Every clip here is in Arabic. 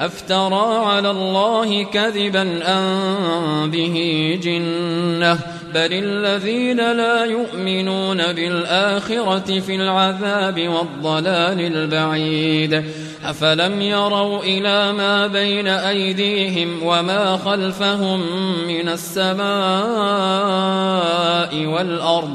أفترى على الله كذبا أن به جنة؟ بل الذين لا يؤمنون بالآخرة في العذاب والضلال البعيد. أفلم يروا إلى ما بين أيديهم وما خلفهم من السماء والأرض؟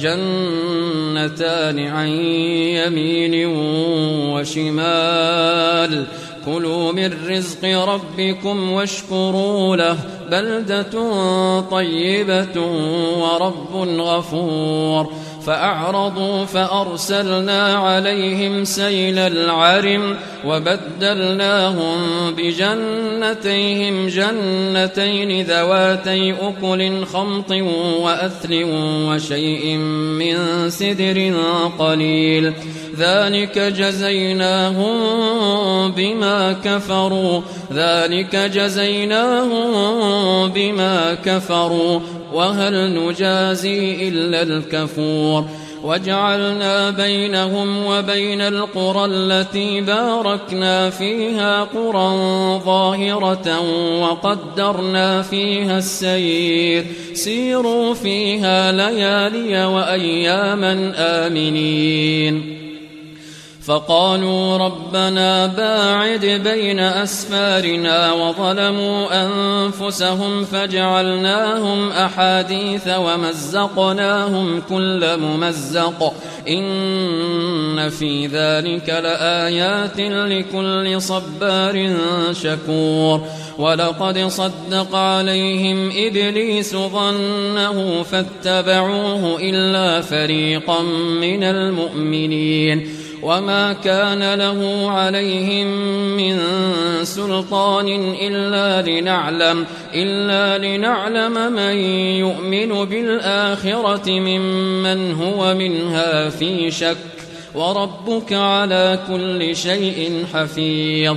جنتان عن يمين وشمال. كلوا من رزق ربكم واشكروا له. بلدة طيبة ورب غفور. فأعرضوا فأرسلنا عليهم سيل العرم وبدلناهم بجنتيهم جنتين ذواتي أكل خمط وأثل وشيء من سدر قليل ذلك جزيناهم بما كفروا ذلك جزيناهم بما كفروا وهل نجازي إلا الكفور وجعلنا بينهم وبين القرى التي باركنا فيها قرى ظاهرة وقدرنا فيها السير. سيروا فيها ليالي وأياما آمنين. فقالوا ربنا باعد بين أسفارنا وظلموا أنفسهم فجعلناهم أحاديث ومزقناهم كل ممزق إن في ذلك لآيات لكل صبار شكور ولقد صدق عليهم إبليس ظنه فاتبعوه إلا فريقا من المؤمنين وما كان له عليهم من سلطان إلا لنعلم إلا لنعلم من يؤمن بالآخرة ممن هو منها في شك وربك على كل شيء حفيظ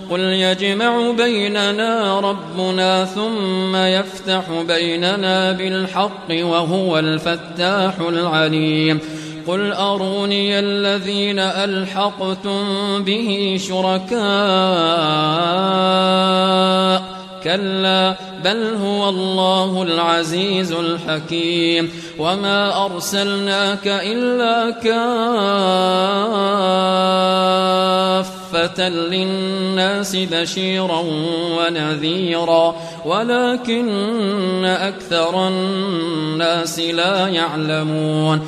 قل يجمع بيننا ربنا ثم يفتح بيننا بالحق وهو الفتاح العليم. قل أروني الذين ألحقتم به شركاء كلا بل هو الله العزيز الحكيم. وما أرسلناك إلا كافة للناس بشيرا ونذيرا ولكن أكثر الناس لا يعلمون.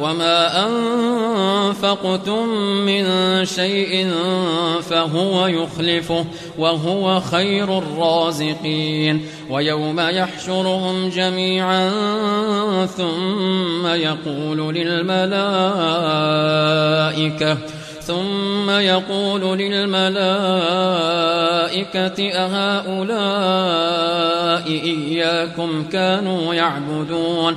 وما أنفقتم من شيء فهو يخلفه وهو خير الرازقين ويوم يحشرهم جميعا ثم يقول للملائكة ثم يقول للملائكة أهؤلاء إياكم كانوا يعبدون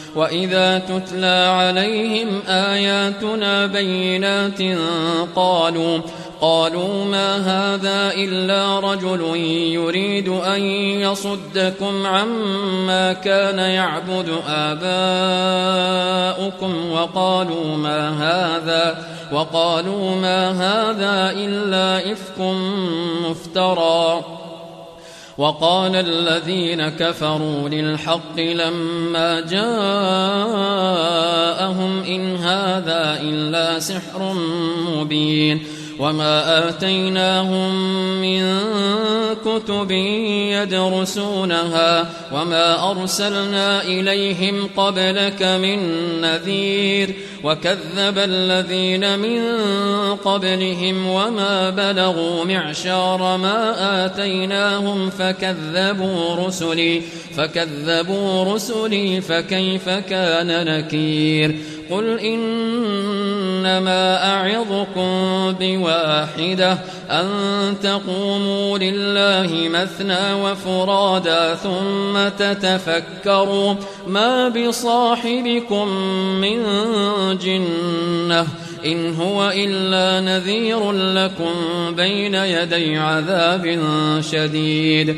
وإذا تتلى عليهم آياتنا بينات قالوا قالوا ما هذا إلا رجل يريد أن يصدكم عما كان يعبد آباؤكم وقالوا ما هذا وقالوا ما هذا إلا إفك مفترى وقال الذين كفروا للحق لما جاءهم إن هذا إلا سحر مبين وما آتيناهم من كتب يدرسونها وما أرسلنا إليهم قبلك من نذير وكذب الذين من قبلهم وما بلغوا معشار ما آتيناهم فكذبوا رسلي فكذبوا رسلي فكيف كان نكير قل إنما أعظكم بواحدة أن تقوموا لله مثنى وفرادا ثم تتفكروا ما بصاحبكم من جنة إن هو إلا نذير لكم بين يدي عذاب شديد